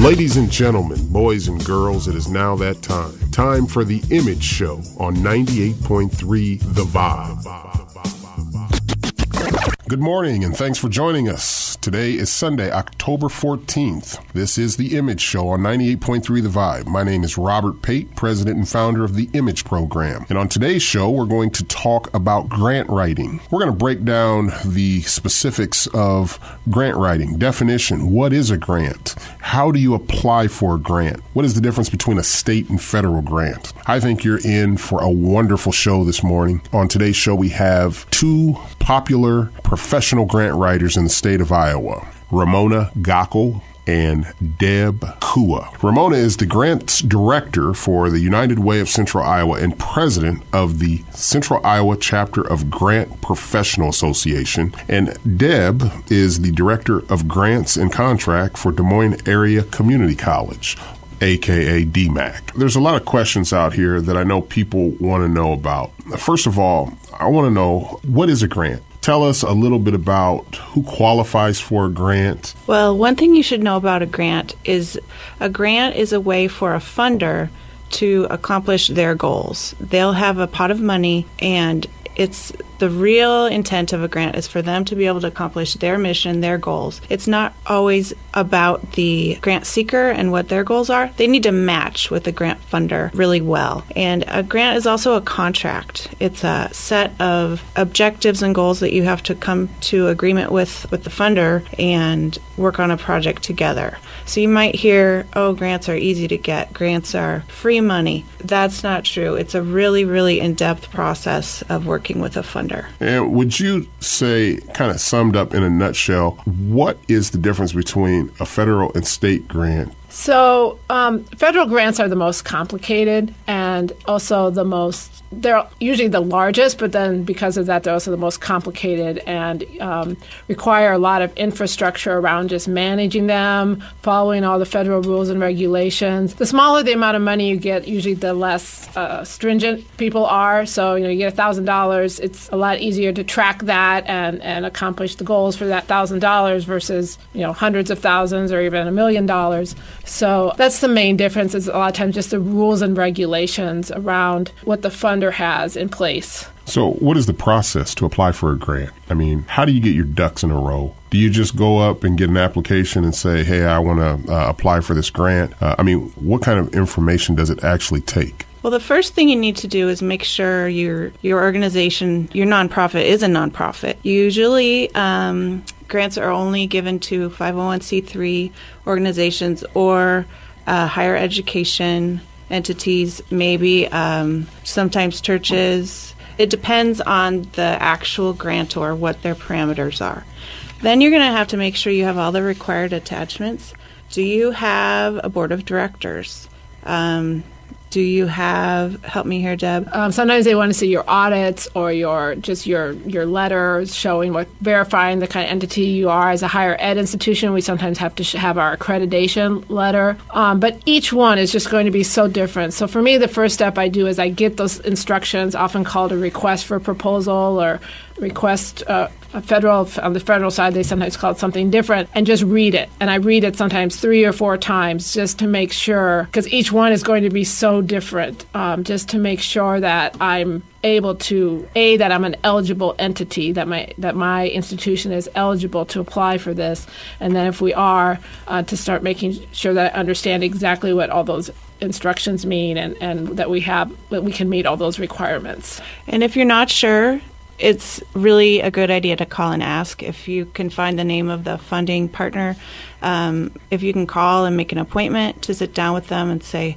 Ladies and gentlemen, boys and girls, it is now that time. Time for the Image Show on 98.3 The Vibe. Good morning and thanks for joining us. Today is Sunday, October 14th. This is The Image Show on 98.3 The Vibe. My name is Robert Pate, president and founder of the Image Program. And on today's show, we're going to talk about grant writing. We're going to break down the specifics of grant writing, definition, what is a grant? How do you apply for a grant? What is the difference between a state and federal grant? I think you're in for a wonderful show this morning. On today's show, we have two popular professional grant writers in the state of Iowa Ramona Gockel and Deb Kua. Ramona is the grants director for the United Way of Central Iowa and president of the Central Iowa chapter of Grant Professional Association. And Deb is the director of grants and contract for Des Moines Area Community College aka DMACC. There's a lot of questions out here that I know people want to know about. First of all, I want to know what is a grant? Tell us a little bit about who qualifies for a grant. Well, one thing you should know about a grant is a grant is a way for a funder to accomplish their goals. They'll have a pot of money and it's the real intent of a grant is for them to be able to accomplish their mission, their goals. It's not always about the grant seeker and what their goals are. They need to match with the grant funder really well. And a grant is also a contract. It's a set of objectives and goals that you have to come to agreement with with the funder and work on a project together. So you might hear, "Oh, grants are easy to get. Grants are free money." That's not true. It's a really really in-depth process of working with a funder. And would you say, kind of summed up in a nutshell, what is the difference between a federal and state grant? So, um, federal grants are the most complicated and also the most they're usually the largest, but then because of that, they're also the most complicated and um, require a lot of infrastructure around just managing them, following all the federal rules and regulations. The smaller the amount of money you get, usually the less uh, stringent people are. So, you know, you get $1,000, it's a lot easier to track that and, and accomplish the goals for that $1,000 versus, you know, hundreds of thousands or even a million dollars. So that's the main difference is a lot of times just the rules and regulations around what the funder has in place. So, what is the process to apply for a grant? I mean, how do you get your ducks in a row? Do you just go up and get an application and say, hey, I want to uh, apply for this grant? Uh, I mean, what kind of information does it actually take? Well, the first thing you need to do is make sure your your organization, your nonprofit, is a nonprofit. Usually, um, grants are only given to 501c3 organizations or uh, higher education entities, maybe um, sometimes churches. It depends on the actual grantor, what their parameters are. Then you're going to have to make sure you have all the required attachments. Do you have a board of directors? Um, do you have help me here deb? Um, sometimes they want to see your audits or your just your your letters showing what verifying the kind of entity you are. As a higher ed institution we sometimes have to sh- have our accreditation letter. Um, but each one is just going to be so different. So for me the first step i do is i get those instructions often called a request for proposal or request uh, federal on the federal side they sometimes call it something different and just read it and i read it sometimes three or four times just to make sure because each one is going to be so different um, just to make sure that i'm able to a that i'm an eligible entity that my that my institution is eligible to apply for this and then if we are uh, to start making sure that i understand exactly what all those instructions mean and, and that we have that we can meet all those requirements. And if you're not sure, it's really a good idea to call and ask if you can find the name of the funding partner. Um, if you can call and make an appointment to sit down with them and say,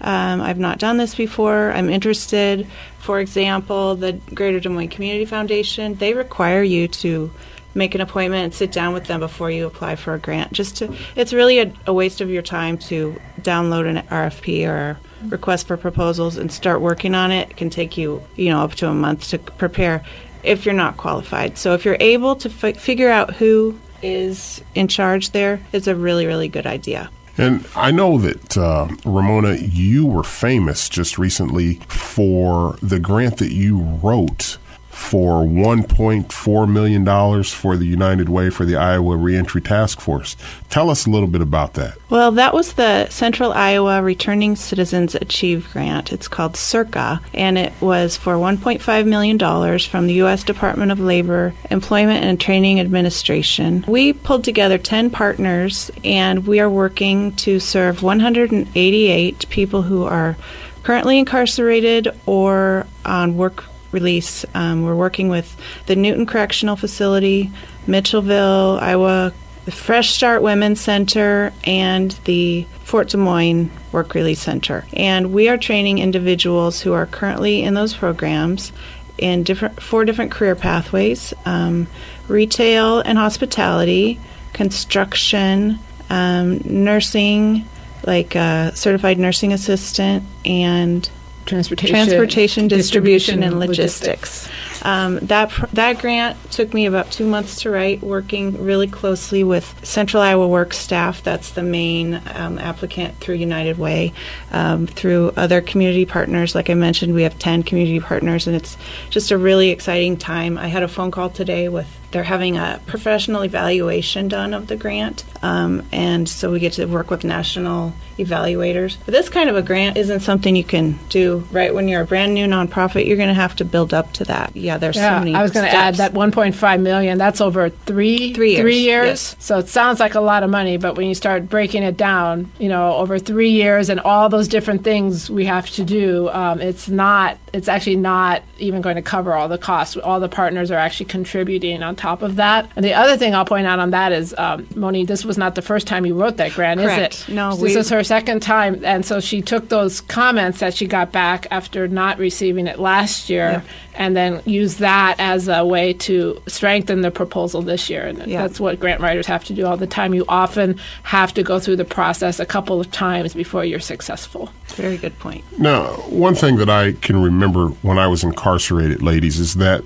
um, I've not done this before, I'm interested. For example, the Greater Des Moines Community Foundation, they require you to make an appointment and sit down with them before you apply for a grant. Just to, it's really a, a waste of your time to download an RFP or request for proposals and start working on it. It can take you, you know, up to a month to prepare if you're not qualified. So if you're able to figure out who is in charge there, it's a really, really good idea. And I know that, uh, Ramona, you were famous just recently for the grant that you wrote for $1.4 million for the United Way for the Iowa Reentry Task Force. Tell us a little bit about that. Well, that was the Central Iowa Returning Citizens Achieve Grant. It's called CIRCA, and it was for $1.5 million from the U.S. Department of Labor, Employment and Training Administration. We pulled together 10 partners, and we are working to serve 188 people who are currently incarcerated or on work release. Um, we're working with the Newton Correctional Facility, Mitchellville, Iowa, the Fresh Start Women's Center, and the Fort Des Moines Work Release Center. And we are training individuals who are currently in those programs in different four different career pathways: um, retail and hospitality, construction, um, nursing, like a certified nursing assistant, and transportation, transportation, distribution, and logistics. Um, that pr- that grant took me about two months to write, working really closely with Central Iowa Work staff. That's the main um, applicant through United Way, um, through other community partners. Like I mentioned, we have ten community partners, and it's just a really exciting time. I had a phone call today with they're having a professional evaluation done of the grant, um, and so we get to work with national evaluators. But this kind of a grant isn't something you can do right when you're a brand new nonprofit. You're going to have to build up to that. Yeah, there's yeah, so many. I was going to add that 1.5 million. That's over three Three years, Three years. yes. So it sounds like a lot of money, but when you start breaking it down, you know, over three years and all those different things we have to do, um, it's not. It's actually not even going to cover all the costs. All the partners are actually contributing on top of that. And the other thing I'll point out on that is, um, Moni, this was not the first time you wrote that grant, Correct. is it? No, this we- is her second time, and so she took those comments that she got back after not receiving it last year, and then used that as a way to strengthen the proposal this year. And Yeah. that's what grant writers have to do all the time. You often have to go through the process a couple of times before you're successful. Very good point. Now, one thing that I can remember when I was incarcerated, ladies, is that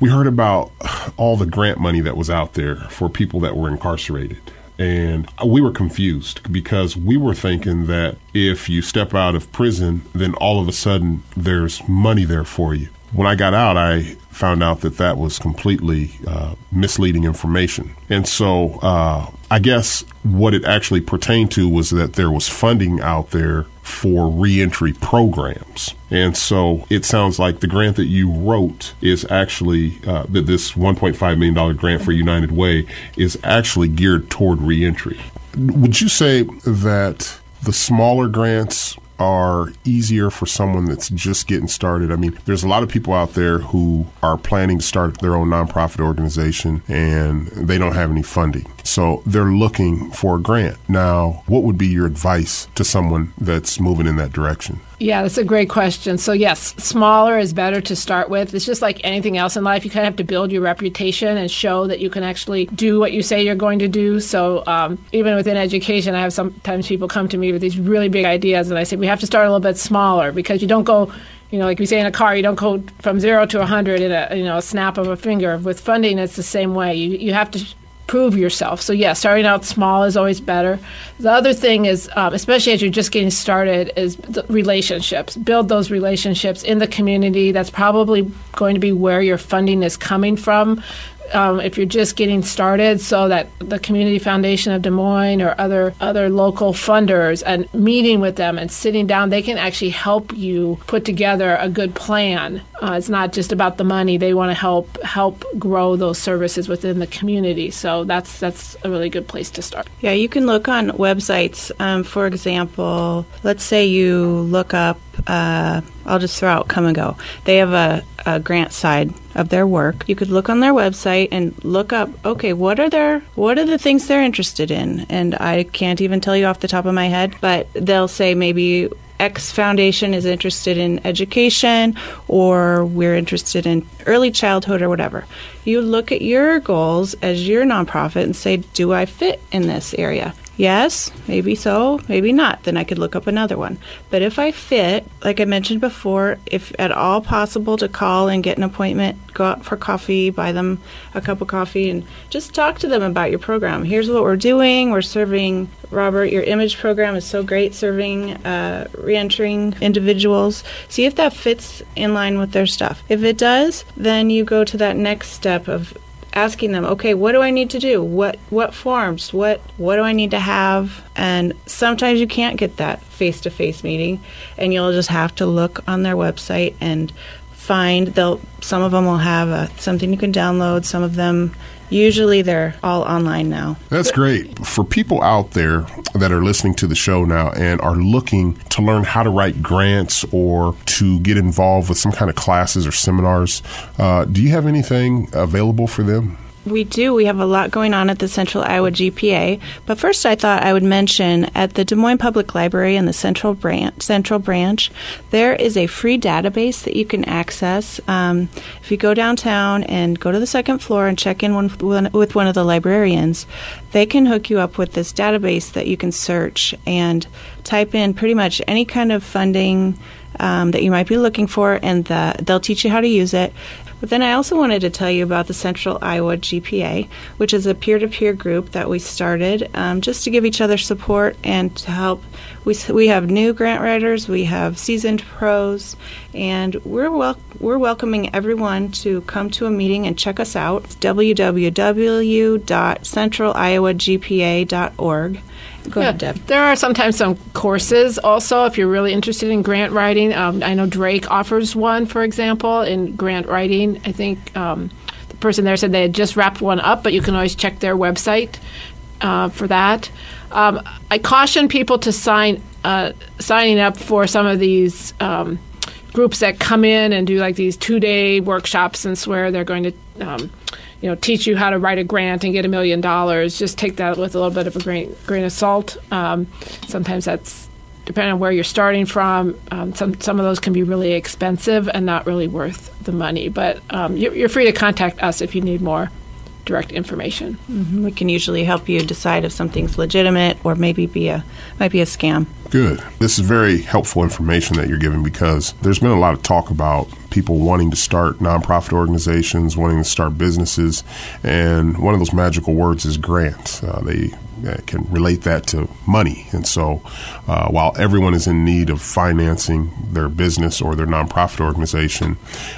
we heard about all the grant money that was out there for people that were incarcerated. And we were confused because we were thinking that if you step out of prison, then all of a sudden there's money there for you. When I got out, I found out that that was completely uh, misleading information. And so uh, I guess what it actually pertained to was that there was funding out there for reentry programs. And so it sounds like the grant that you wrote is actually, uh, that this $1.5 million grant for United Way is actually geared toward reentry. Would you say that the smaller grants are easier for someone that's just getting started. I mean, there's a lot of people out there who are planning to start their own nonprofit organization and they don't have any funding. So they're looking for a grant. Now, what would be your advice to someone that's moving in that direction? Yeah, that's a great question. So, yes, smaller is better to start with. It's just like anything else in life. You kind of have to build your reputation and show that you can actually do what you say you're going to do. So, um, even within education, I have sometimes people come to me with these really big ideas, and I say, we have to start a little bit smaller because you don't go. You know, like we say in a car, you don't go from zero to a hundred in a you know a snap of a finger. With funding, it's the same way. You you have to prove yourself. So yeah, starting out small is always better. The other thing is, um, especially as you're just getting started, is relationships. Build those relationships in the community. That's probably going to be where your funding is coming from. Um, if you're just getting started, so that the Community Foundation of Des Moines or other other local funders and meeting with them and sitting down, they can actually help you put together a good plan. Uh, it's not just about the money; they want to help help grow those services within the community. So that's that's a really good place to start. Yeah, you can look on websites. Um, for example, let's say you look up, uh, I'll just throw out Kum & Go. They have a, a grant side of their work. You could look on their website and look up, okay, what are their what are the things they're interested in? And I can't even tell you off the top of my head, but they'll say maybe X Foundation is interested in education or we're interested in early childhood or whatever. You look at your goals as your nonprofit and say, do I fit in this area? Yes, maybe so, maybe not. Then I could look up another one. But if I fit, like I mentioned before, if at all possible to call and get an appointment, go out for coffee, buy them a cup of coffee, and just talk to them about your program. Here's what we're doing. We're serving, Robert, your image program is so great serving uh, re entering individuals. See if that fits in line with their stuff. If it does, then you go to that next step of asking them, okay, what do I need to do? What what forms? What what do I need to have? And sometimes you can't get that face to face meeting, and you'll just have to look on their website and find. They'll some of them will have a, something you can download. Some of them usually they're all online now. That's great. For people out there that are listening to the show now and are looking to learn how to write grants or to get involved with some kind of classes or seminars, uh, do you have anything available for them? We do. We have a lot going on at the Central Iowa GPA. But first, I thought I would mention at the Des Moines Public Library in the Central Branch, Central Branch, there is a free database that you can access. Um, if you go downtown and go to the second floor and check in one, one, with one of the librarians, they can hook you up with this database that you can search and type in pretty much any kind of funding. Um, that you might be looking for, and the, they'll teach you how to use it. But then I also wanted to tell you about the Central Iowa GPA, which is a peer to peer group that we started um, just to give each other support and to help. We, we have new grant writers, we have seasoned pros, and we're, wel- we're welcoming everyone to come to a meeting and check us out. It's www.centraliowagpa.org. Go ahead, Deb. There are sometimes some courses also if you're really interested in grant writing. Um, I know Drake offers one, for example, in grant writing. I think um, the person there said they had just wrapped one up, but you can always check their website uh, for that. Um, I caution people to sign uh, signing up for some of these um, groups that come in and do like these two day workshops and swear they're going to um, you know, teach you how to write a grant and get a million dollars. Just take that with a little bit of a grain, grain of salt. Um, sometimes that's depending on where you're starting from. Um, some some of those can be really expensive and not really worth the money. But um, you're, you're, free to contact us if you need more direct information. Mm-hmm. We can usually help you decide if something's legitimate or maybe be a might be a scam. Good. This is very helpful information that you're giving because there's been a lot of talk about people wanting to start nonprofit organizations, wanting to start businesses, and one of those magical words is grants. Uh, they uh, can relate that to money. And so, uh, while everyone is in need of financing their business or their nonprofit organization,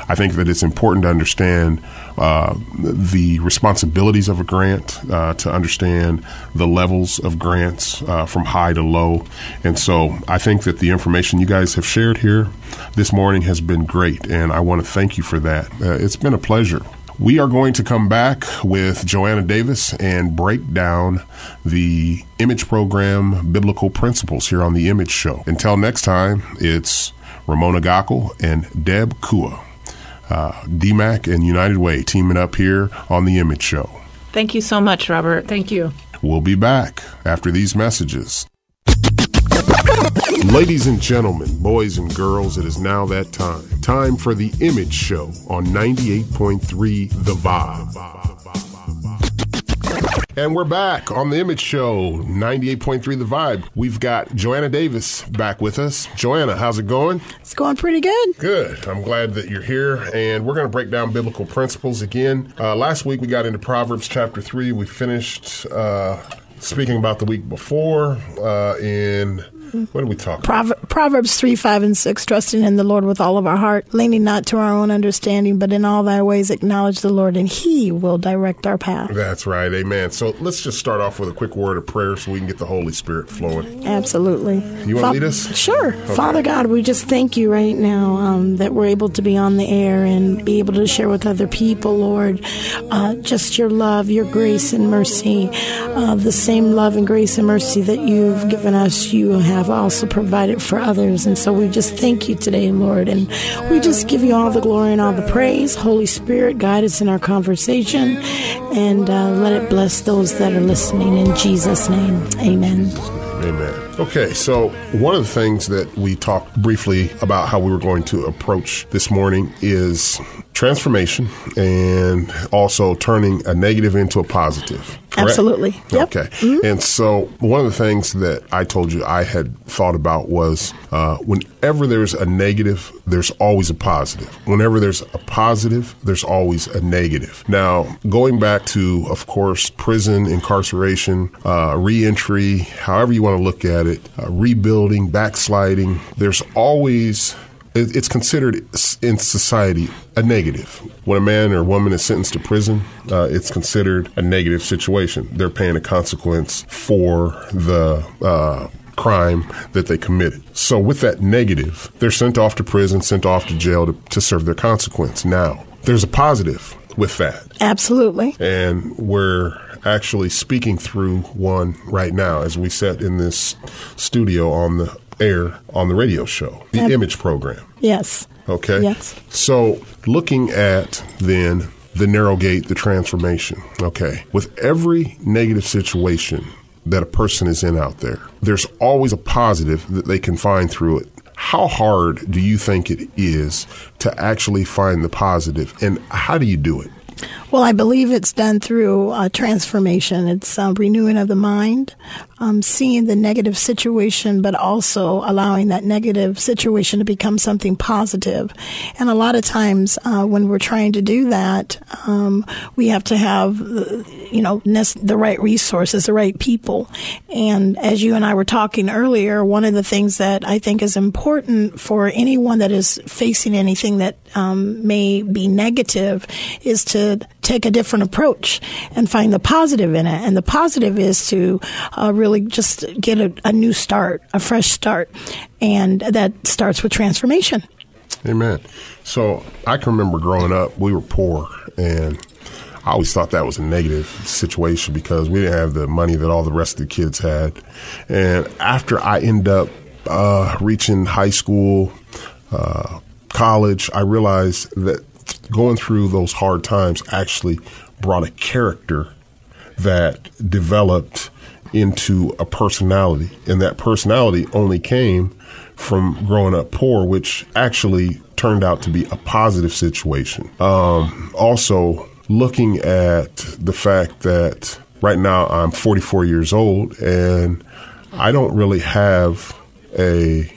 I think that it's important to understand uh, the responsibilities of a grant, uh, to understand the levels of grants uh, from high to low. And so, I think that the information you guys have shared here this morning has been great, and I want to thank you for that. Uh, it's been a pleasure. We are going to come back with Joanna Davis and break down the image program biblical principles here on the Image Show. Until next time, it's Ramona Gockel and Deb Kua. Uh, DMACC and United Way teaming up here on the Image Show. Thank you so much, Robert. Thank you. We'll be back after these messages. Ladies and gentlemen, boys and girls, it is now that time. Time for the Image Show on 98.3 The Vibe. And we're back on the Image Show, 98.3 The Vibe. We've got Joanna Davis back with us. Joanna, how's it going? It's going pretty good. Good. I'm glad that you're here. And we're going to break down biblical principles again. Uh, last week we got into Proverbs chapter 3. We finished uh, speaking about the week before uh, in what are we talking about? Proverbs 3, 5, and 6, trusting in the Lord with all of our heart, leaning not to our own understanding, but in all thy ways acknowledge the Lord, and he will direct our path. That's right. Amen. So let's just start off with a quick word of prayer so we can get the Holy Spirit flowing. Absolutely. You want to lead us? Sure. Okay. Father God, we just thank you right now um, that we're able to be on the air and be able to share with other people, Lord, uh, just your love, your grace and mercy, uh, the same love and grace and mercy that you've given us, you have have also provided for others. And so we just thank you today, Lord. And we just give you all the glory and all the praise. Holy Spirit, guide us in our conversation and uh, let it bless those that are listening. In Jesus' name, amen. Amen. Okay, so one of the things that we talked briefly about how we were going to approach this morning is transformation and also turning a negative into a positive. Correct? Absolutely. Yep. Okay. And so one of the things that I told you I had thought about was uh, whenever there's a negative, there's always a positive. Whenever there's a positive, there's always a negative. Now, going back to, of course, prison, incarceration, uh, reentry, however you want to look at it, uh, rebuilding, backsliding, there's always it's considered in society a negative. When a man or woman is sentenced to prison, uh, it's considered a negative situation. They're paying a consequence for the uh, crime that they committed. So, with that negative, they're sent off to prison, sent off to jail to, to serve their consequence. Now, there's a positive with that. Absolutely. And we're actually speaking through one right now as we sit in this studio on the air on the radio show, the Image Program. Yes. Okay? Yes. So, looking at then the narrow gate, the transformation. Okay. With every negative situation that a person is in out there, there's always a positive that they can find through it. How hard do you think it is to actually find the positive, and how do you do it? Well, I believe it's done through uh, transformation. It's uh, renewing of the mind, um, seeing the negative situation, but also allowing that negative situation to become something positive. And a lot of times, uh, when we're trying to do that, um, we have to have, you know, the right resources, the right people. And as you and I were talking earlier, one of the things that I think is important for anyone that is facing anything that um, may be negative is to take a different approach and find the positive in it. And the positive is to uh, really just get a, a new start, a fresh start. And that starts with transformation. Amen. So I can remember growing up, we were poor, and I always thought that was a negative situation because we didn't have the money that all the rest of the kids had. And after I end up uh, reaching high school, uh, college, I realized that going through those hard times actually brought a character that developed into a personality. And that personality only came from growing up poor, which actually turned out to be a positive situation. Um, also, looking at the fact that right now I'm 44 years old and I don't really have a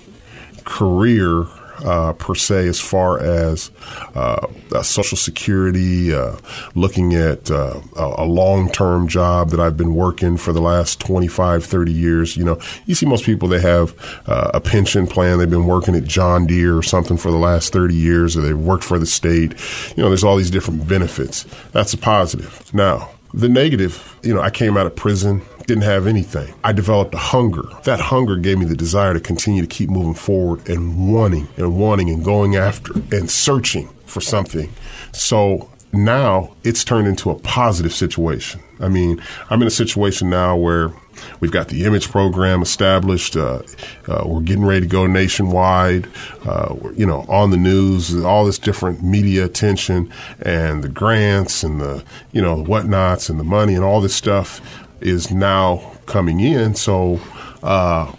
career uh, per se as far as uh, Social Security, uh, looking at uh, a, a long term job that I've been working for the last 25, 30 years. You know, you see most people, they have uh, a pension plan. They've been working at John Deere or something for the last 30 years, or they've worked for the state. You know, there's all these different benefits. That's a positive. Now, the negative, you know, I came out of prison, didn't have anything. I developed a hunger. That hunger gave me the desire to continue to keep moving forward and wanting and wanting and going after and searching for something. So now it's turned into a positive situation. I mean, I'm in a situation now where we've got the image program established. Uh, uh, we're getting ready to go nationwide. Uh, you know, on the news, all this different media attention and the grants and the, you know, whatnots and the money and all this stuff is now coming in. So uh,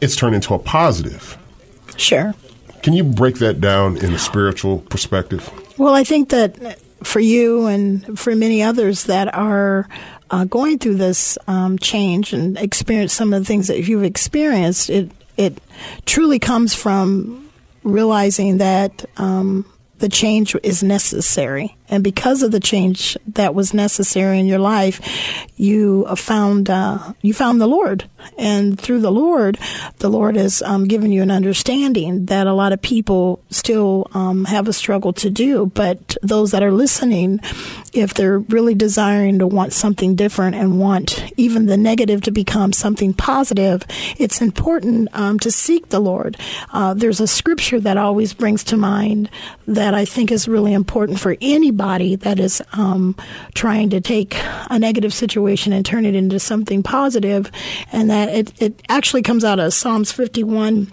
it's turned into a positive. Sure. Can you break that down in a spiritual perspective? Well, I think that for you and for many others that are uh, going through this um, change and experience some of the things that you've experienced, it it truly comes from realizing that um, the change is necessary. And because of the change that was necessary in your life, you found uh, you found the Lord, and through the Lord, the Lord has um, given you an understanding that a lot of people still um, have a struggle to do. But those that are listening, if they're really desiring to want something different and want even the negative to become something positive, it's important um, to seek the Lord. Uh, there's a scripture that always brings to mind that I think is really important for anybody that is um, trying to take a negative situation and turn it into something positive, and that it, it actually comes out of Psalms 51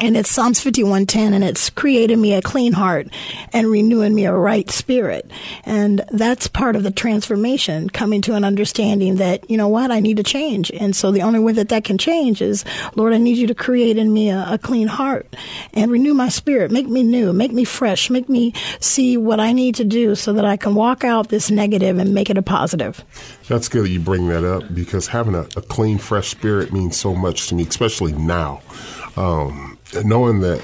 And it's Psalms 51:10 and it's creating me a clean heart and renewing me a right spirit. And that's part of the transformation, coming to an understanding that, you know what, I need to change. And so the only way that that can change is, Lord, I need you to create in me a, a clean heart and renew my spirit, make me new, make me fresh, make me see what I need to do so that I can walk out this negative and make it a positive. That's good that you bring that up because having a, a clean, fresh spirit means so much to me, especially now. Um, knowing that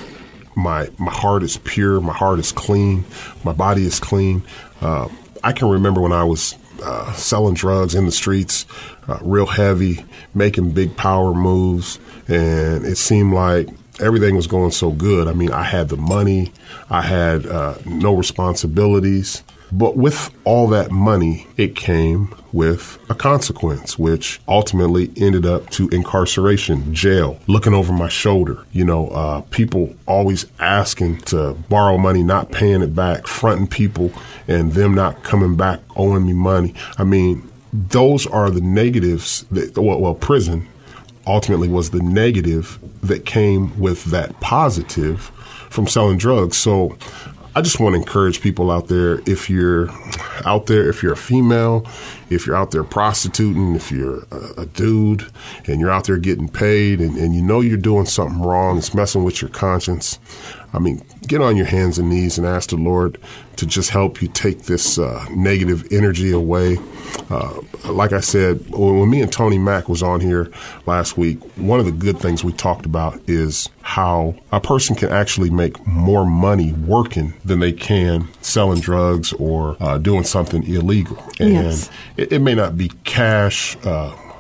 my my heart is pure, my heart is clean, my body is clean. Uh, I can remember when I was uh, selling drugs in the streets, uh, real heavy, making big power moves, and it seemed like everything was going so good. I mean, I had the money, I had uh, no responsibilities. But with all that money, it came with a consequence, which ultimately ended up to incarceration, jail, looking over my shoulder. You know, uh, people always asking to borrow money, not paying it back, fronting people, and them not coming back owing me money. I mean, those are the negatives that, well, well prison ultimately was the negative that came with that positive from selling drugs. So I just want to encourage people out there if you're out there, if you're a female, if you're out there prostituting, if you're a, a dude and you're out there getting paid and, and you know you're doing something wrong, it's messing with your conscience. I mean, get on your hands and knees and ask the Lord to just help you take this uh, negative energy away. Uh, like I said, when me and Tony Mack was on here last week, one of the good things we talked about is how a person can actually make more money working than they can selling drugs or uh, doing something illegal. And Yes. it, it may not be cash.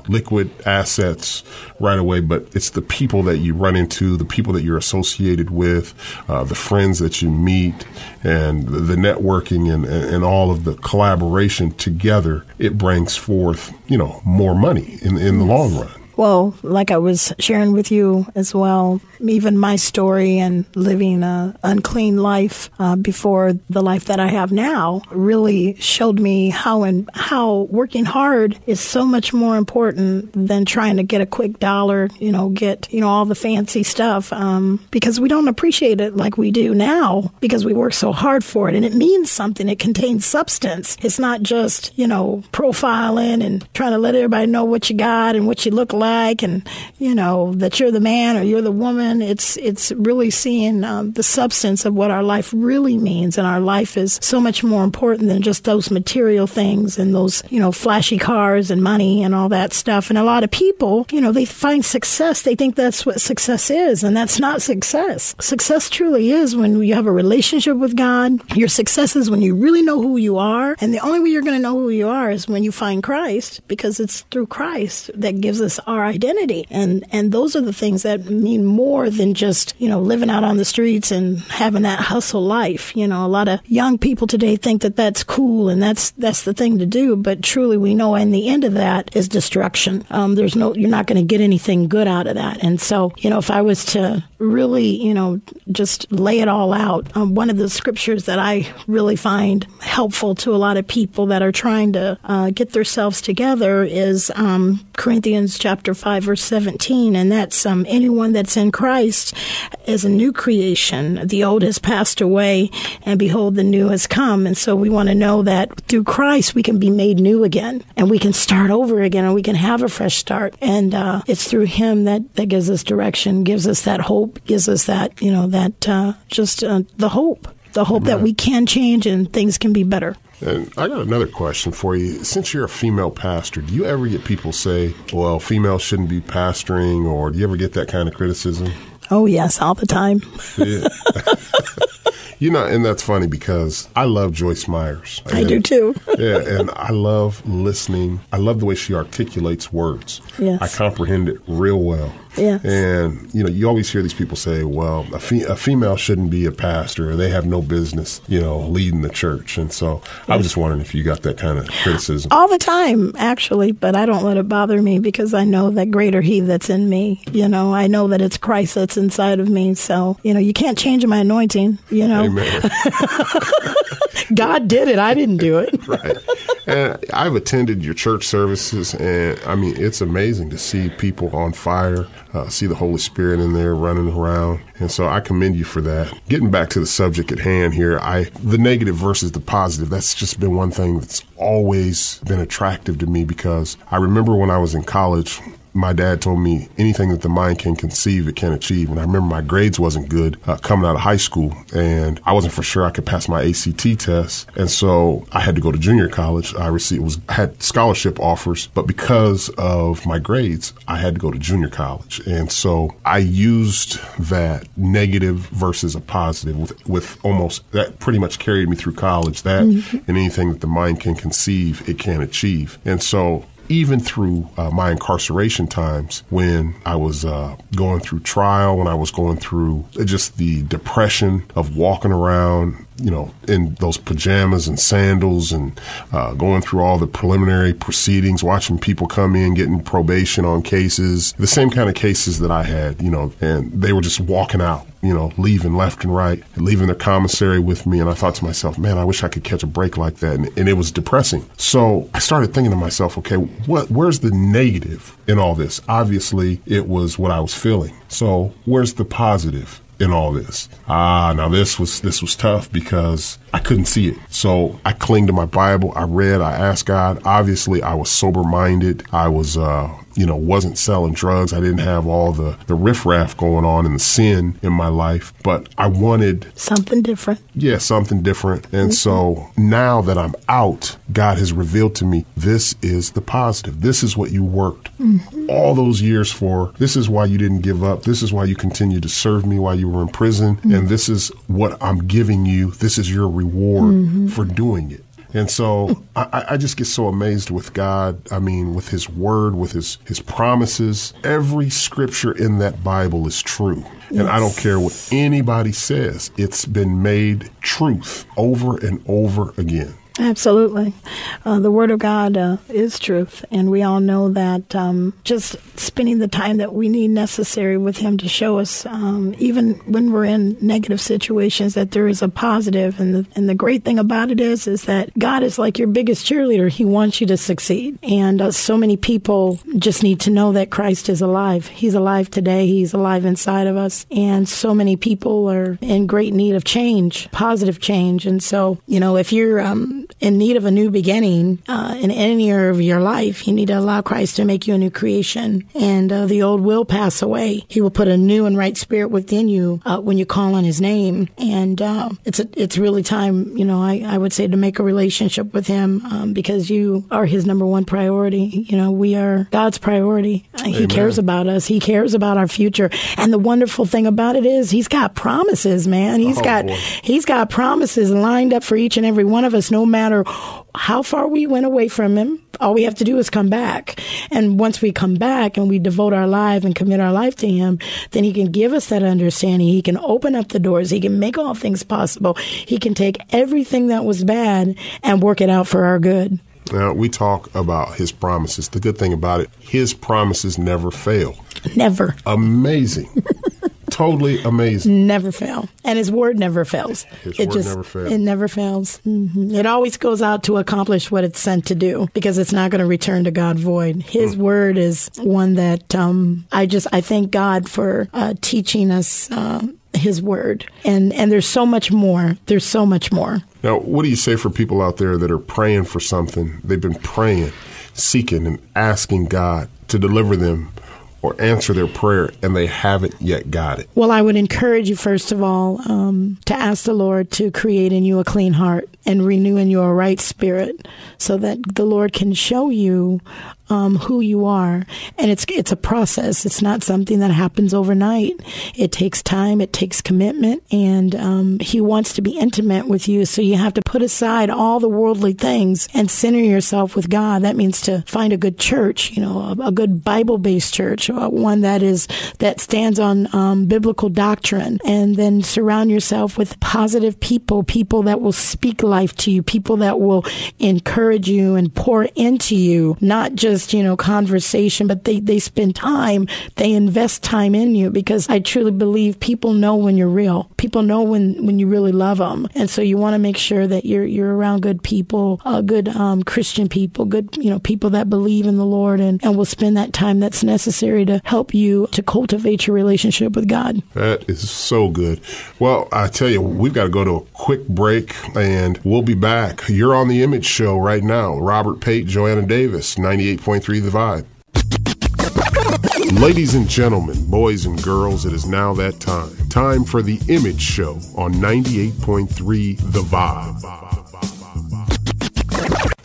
Liquid assets right away, but it's the people that you run into, the people that you're associated with, uh, the friends that you meet, and the, networking and, and, and all of the collaboration together. It brings forth, you know, more money in in the long run. Well, like I was sharing with you as well, even my story and living an unclean life uh, before the life that I have now really showed me how and how working hard is so much more important than trying to get a quick dollar. You know, get you know all the fancy stuff um, because we don't appreciate it like we do now because we work so hard for it and it means something. It contains substance. It's not just you know profiling and trying to let everybody know what you got and what you look like and you know that you're the man or you're the woman. It's it's really seeing um, the substance of what our life really means. And our life is so much more important than just those material things and those you know flashy cars and money and all that stuff. And a lot of people you know they find success. They think that's what success is and that's not success. Success truly is when you have a relationship with god. Your success is when you really know who you are. And the only way you're going to know who you are is when you find christ because it's through christ that gives us our identity. And and those are the things that mean more than just you know living out on the streets and having that hustle life. You know a lot of young people today think that that's cool and that's that's the thing to do. But truly we know in the end of that is destruction. Um, there's no you're not going to get anything good out of that. And so you know if i was to really you know just lay it all out um, one of the scriptures that i really find helpful to a lot of people that are trying to uh, get themselves together is um, corinthians chapter 5 verse 17 and that's um, anyone that's in christ is a new creation. The old has passed away and behold the new has come. And so we want to know that through christ we can be made new again and we can start over again and we can have a fresh start. And uh, it's through him that that gives us direction gives us that hope gives us that you know that uh, just uh, the hope the hope that we can change and things can be better And I got another question for you. Since you're a female pastor, do you ever get people say, well, females shouldn't be pastoring, or do you ever get that kind of criticism? oh yes all the time Yeah. you know, and that's funny because I love Joyce Meyers. i And- do too yeah, and I love listening. I love the way she articulates words. Yes. I comprehend it real well. Yes. And, you know, you always hear these people say, well, a, fe- a female shouldn't be a pastor or they have no business, you know, leading the church. And so I was just wondering if you got that kind of criticism. all the time actually but i don't let it bother me because i know that greater he that's in me you know i know that it's christ that's inside of me so you know you can't change my anointing you know Amen. god did it i didn't do it right. and I've attended your church services, and I mean, it's amazing to see people on fire, uh, see the Holy Spirit in there running around, and so I commend you for that. Getting back to the subject at hand here, I the negative versus the positive. That's just been one thing that's always been attractive to me because I remember when I was in college my dad told me anything that the mind can conceive, it can achieve. And I remember my grades wasn't good uh, coming out of high school, and I wasn't for sure I could pass my ACT test, and so I had to go to junior college. I received was had scholarship offers, but because of my grades, I had to go to junior college, and so I used that negative versus a positive with with almost that pretty much carried me through college. That mm-hmm. and anything that the mind can conceive, it can achieve, and so even through uh, my incarceration times when I was uh, going through trial, when I was going through just the depression of walking around, you know, in those pajamas and sandals and uh, going through all the preliminary proceedings, watching people come in, getting probation on cases, the same kind of cases that I had, you know, and they were just walking out you know, leaving left and right, leaving their commissary with me. And I thought to myself, man, I wish I could catch a break like that. And, and, it was depressing. So I started thinking to myself, okay, what, where's the negative in all this? Obviously, it was what I was feeling. So where's the positive? In all this. Ah, now this was this was tough because I couldn't see it. So I clinged to my Bible. I read. I asked God. Obviously, I was sober minded. I was uh, you know, wasn't selling drugs. I didn't have all the, the riffraff going on and the sin in my life, but I wanted something different. Yeah, something different. And mm-hmm. so now that I'm out, God has revealed to me this is the positive. This is what you worked mm-hmm. all those years for. This is why you didn't give up. This is why you continued to serve me while you were in prison. Mm-hmm. And this is what I'm giving you. This is your reward mm-hmm. for doing it. And so I, I, just get so amazed with God. I mean, with His Word, with His His promises. Every scripture in that Bible is true, yes. and I don't care what anybody says. It's been made truth over and over again. Absolutely. Uh, the Word of God uh, is truth, and we all know that um, just spending the time that we need necessary with Him to show us, um, even when we're in negative situations, that there is a positive. And the, and the great thing about it is, is that God is like your biggest cheerleader. He wants you to succeed. And uh, so many people just need to know that Christ is alive. He's alive today. He's alive inside of us. And so many people are in great need of change, positive change. And so, you know, if you're, um, in need of a new beginning uh, in any area of your life, you need to allow Christ to make you a new creation. And uh, the old will pass away. He will put a new and right spirit within you uh, when you call on His name. And uh, it's a, it's really time, you know, I, I would say to make a relationship with Him um, because you are His number one priority. You know, we are God's priority. Amen. He cares about us. He cares about our future. And the wonderful thing about it is He's got promises, man. He's oh, got boy. He's got promises lined up for each and every one of us, no matter how far we went away from him. All we have to do is come back. And once we come back and we devote our life and commit our life to him, then he can give us that understanding. He can open up the doors. He can make all things possible. He can take everything that was bad and work it out for our good. Now, we talk about his promises. The good thing about it, his promises never fail. Never. Amazing. totally amazing. Never fail, and His word never fails. His it word just, never fails. It never fails. Mm-hmm. It always goes out to accomplish what it's sent to do because it's not going to return to God void. His mm. word is one that um, I just I thank God for uh, teaching us. Uh, his word and and there's so much more there's so much more now what do you say for people out there that are praying for something they've been praying seeking and asking god to deliver them or answer their prayer and they haven't yet got it? Well, I would encourage you, first of all, um, to ask the Lord to create in you a clean heart and renew in you right spirit so that the Lord can show you um, who you are. And it's it's a process. It's not something that happens overnight. It takes time. It takes commitment. And um, He wants to be intimate with you. So you have to put aside all the worldly things and center yourself with God. That means to find a good church. You know, a, a good Bible based church, uh, one that is that stands on um, biblical doctrine, and then surround yourself with positive people, people that will speak to you, people that will encourage you and pour into you, not just, you know, conversation, but they, they spend time, they invest time in you because I truly believe people know when you're real. People know when, when you really love them. And so you want to make sure that you're, you're around good people, uh, good, um, Christian people, good, you know, people that believe in the Lord and, and will spend that time that's necessary to help you to cultivate your relationship with God. That is so good. Well, I tell you, we've got to go to a quick break and we'll be back. You're on the Image Show right now. Robert Pate, Joanna Davis, 98.3 The Vibe. Ladies and gentlemen, boys and girls, it is now that time. Time for the Image Show on 98.3 The Vibe.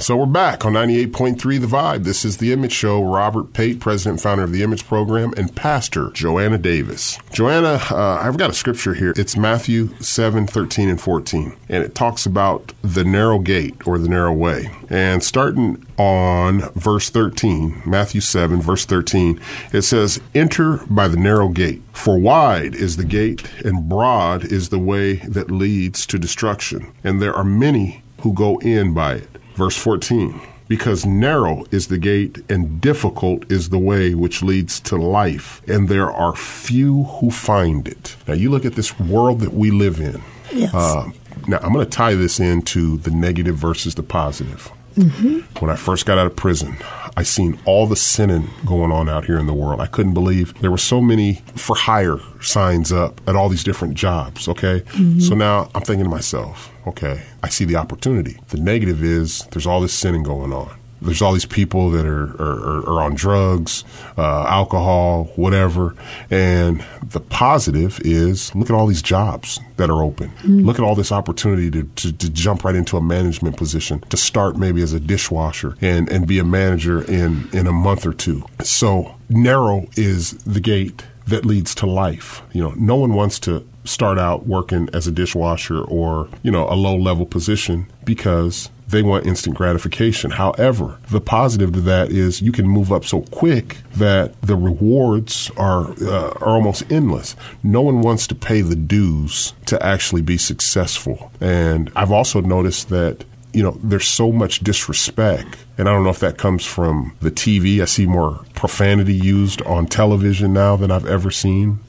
So we're back on 98.3 The Vibe. This is The Image Show. Robert Pate, president and founder of the Image Program, and Pastor Joanna Davis. Joanna, uh, I've got a scripture here. It's Matthew 7, 13, and 14. And it talks about the narrow gate or the narrow way. And starting on verse 13, Matthew 7, verse 13, it says, Enter by the narrow gate, for wide is the gate, and broad is the way that leads to destruction, and there are many who go in by it. Verse 14 Because narrow is the gate and difficult is the way which leads to life, and there are few who find it. Now, you look at this world that we live in. Yes. Uh, now, I'm going to tie this into the negative versus the positive. Mhm. When I first got out of prison, I seen all the sinning going on out here in the world. I couldn't believe there were so many for hire signs up at all these different jobs. Okay. So now I'm thinking to myself, okay, I see the opportunity. The negative is there's all this sinning going on. There's all these people that are, are, are on drugs, uh, alcohol, whatever. And the positive is look at all these jobs that are open. Look at all this opportunity to, to, to jump right into a management position, to start maybe as a dishwasher and, and be a manager in, in a month or two. So narrow is the gate that leads to life. You know, no one wants to start out working as a dishwasher or, you know, a low level position because they want instant gratification. However, the positive to that is you can move up so quick that the rewards are uh, are almost endless. No one wants to pay the dues to actually be successful. And I've also noticed that you know, there's so much disrespect. And I don't know if that comes from the TV. I see more profanity used on television now than I've ever seen.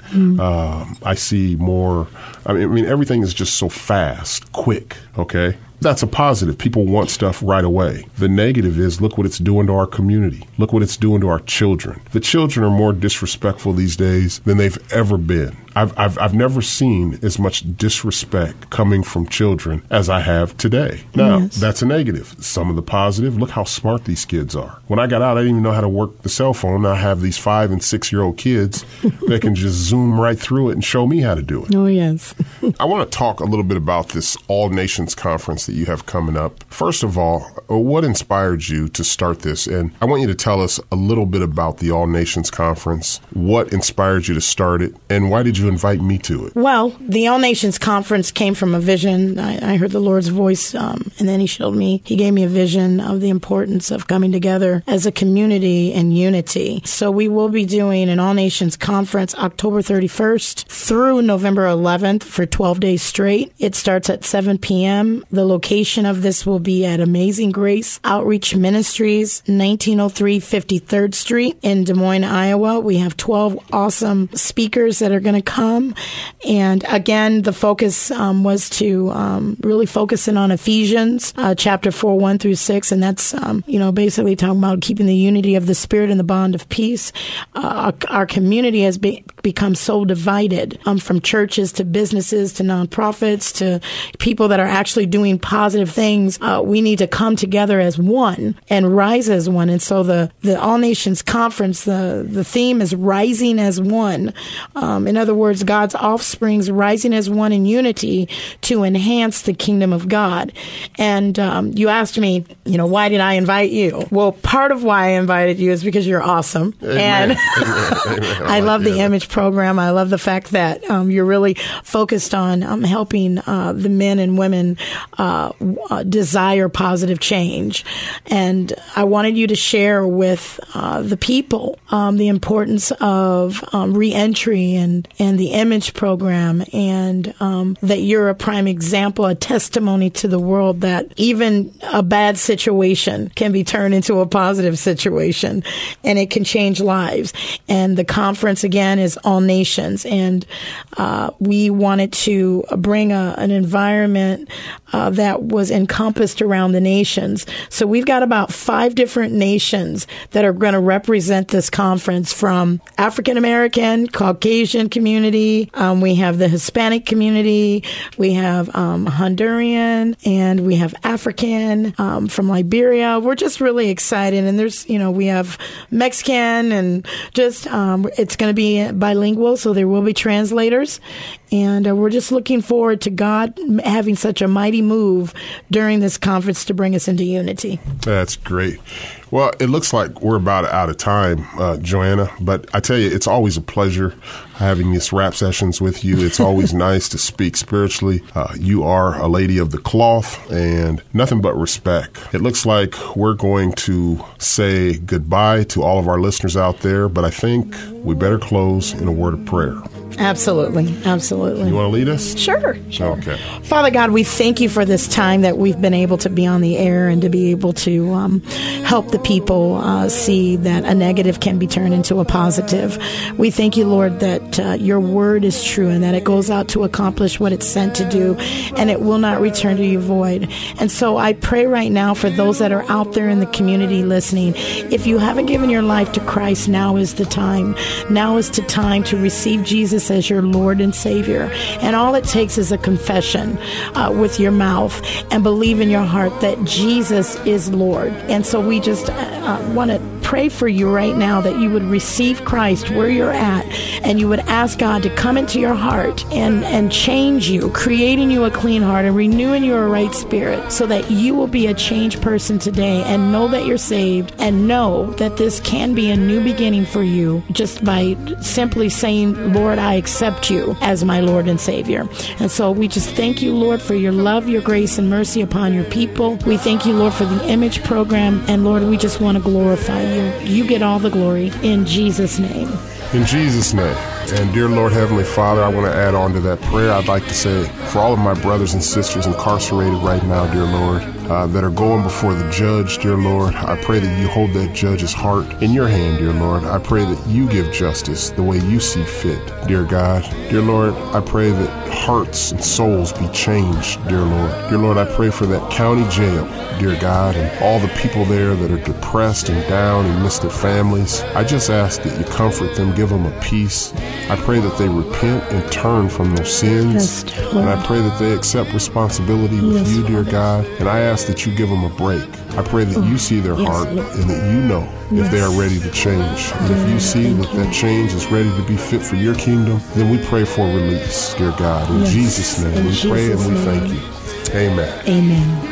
Um, I see more, I mean, I mean, everything is just so fast, quick, okay? That's a positive. People want stuff right away. The negative is look what it's doing to our community. Look what it's doing to our children. The children are more disrespectful these days than they've ever been. I've, I've, I've never seen as much disrespect coming from children as I have today. Now, Yes. that's a negative. Some of the positive, look how smart these kids are. When I got out, I didn't even know how to work the cell phone. Now I have these five and six year old kids that can just zoom right through it and show me how to do it. Oh, yes. I want to talk a little bit about this All Nations Conference that you have coming up. First of all, uh, what inspired you to start this? And I want you to tell us a little bit about the All Nations Conference. What inspired you to start it? And why did you invite me to it? Well, the All Nations Conference came from a vision. I, I heard the Lord's voice, um, and then He showed me, He gave me a vision of the importance of coming together as a community and unity. So we will be doing an All Nations Conference October 31st through November 11th for 12 days straight. It starts at 7 p.m. The location of this will be at Amazing Grace Outreach Ministries, 1903 53rd Street in Des Moines, Iowa. We have 12 awesome speakers that are going to come. And again, the focus um, was to um, really focus in on Ephesians uh, chapter 4, 1 through 6. And that's, um, you know, basically talking about keeping the unity of the Spirit and the bond of peace. Uh, our, our community has be, become so divided um, from churches to businesses to nonprofits to people that are actually doing positive things. Uh, we need to come together as one and rise as one. And so the, the All Nations Conference, the, the theme is rising as one. Um, in other words, God's offsprings rising as one in unity to enhance the kingdom of God. And um, you asked me, you know, why did I invite you? Well, part of why I invited you is because you're awesome. And Amen. Amen. I love the image program. I love the fact that um, you're really focused on um, helping uh, the men and women uh, uh, desire positive change. And I wanted you to share with uh, the people um, the importance of um, reentry and, and the image program, and um, that you're a prime example, a testimony to the world that even a bad situation can be turned into a positive situation and it can change lives. And the conference again is all nations. And uh, we wanted to bring a, an environment uh, that was encompassed around the nations. So we've got about five different nations that are going to represent this conference from African American, Caucasian community. Um, we have the Hispanic community. We have um, Honduran and we have African um, from Liberia. We're just really excited. And there's, you know, we have Mexican and just, um, it's going to be bilingual. So there will be translators. And uh, we're just looking forward to God having such a mighty move during this conference to bring us into unity. That's great. Well, it looks like we're about out of time, uh, Joanna. But I tell you, it's always a pleasure having these rap sessions with you. It's always nice to speak spiritually. Uh, you are a lady of the cloth and nothing but respect. It looks like we're going to say goodbye to all of our listeners out there, but I think we better close in a word of prayer. Absolutely. Absolutely. You want to lead us? Sure. Sure. Okay. Father God, we thank you for this time that we've been able to be on the air and to be able to um, help the people uh, see that a negative can be turned into a positive. We thank you, Lord, that uh, your word is true and that it goes out to accomplish what it's sent to do and it will not return to you void. And so I pray right now for those that are out there in the community listening, if you haven't given your life to Christ, now is the time. Now is the time to receive Jesus as your Lord and Savior. And all it takes is a confession uh, with your mouth and believe in your heart that Jesus is Lord. And so we just uh, uh want to pray for you right now that you would receive Christ where you're at and you would ask God to come into your heart and, and change you, creating you a clean heart and renewing you a right spirit so that you will be a changed person today and know that you're saved and know that this can be a new beginning for you just by simply saying, Lord, I accept you as my Lord and Savior. And so we just thank you, Lord, for your love, your grace, and mercy upon your people. We thank you, Lord, for the image program. And Lord, we just want to glorify you. You get all the glory in Jesus' name. In Jesus' name. And dear Lord Heavenly Father, I want to add on to that prayer. I'd like to say for all of my brothers and sisters incarcerated right now, dear Lord, uh, that are going before the judge, dear Lord, I pray that you hold that judge's heart in your hand, dear Lord. I pray that you give justice the way you see fit, dear God. Dear Lord, I pray that hearts and souls be changed, dear Lord. Dear Lord, I pray for that county jail, dear God, and all the people there that are depressed and down and miss their families. I just ask that you comfort them, give them a peace. I pray that they repent and turn from those sins. Yes, and I pray that they accept responsibility with yes, you, dear God. And I ask that you give them a break. I pray that you see their yes, heart and that you know if they are ready to change. And if you see that that change is ready to be fit for your kingdom, then we pray for release, dear God. In Jesus' name, In we Jesus pray and we name. thank you. Amen. Amen.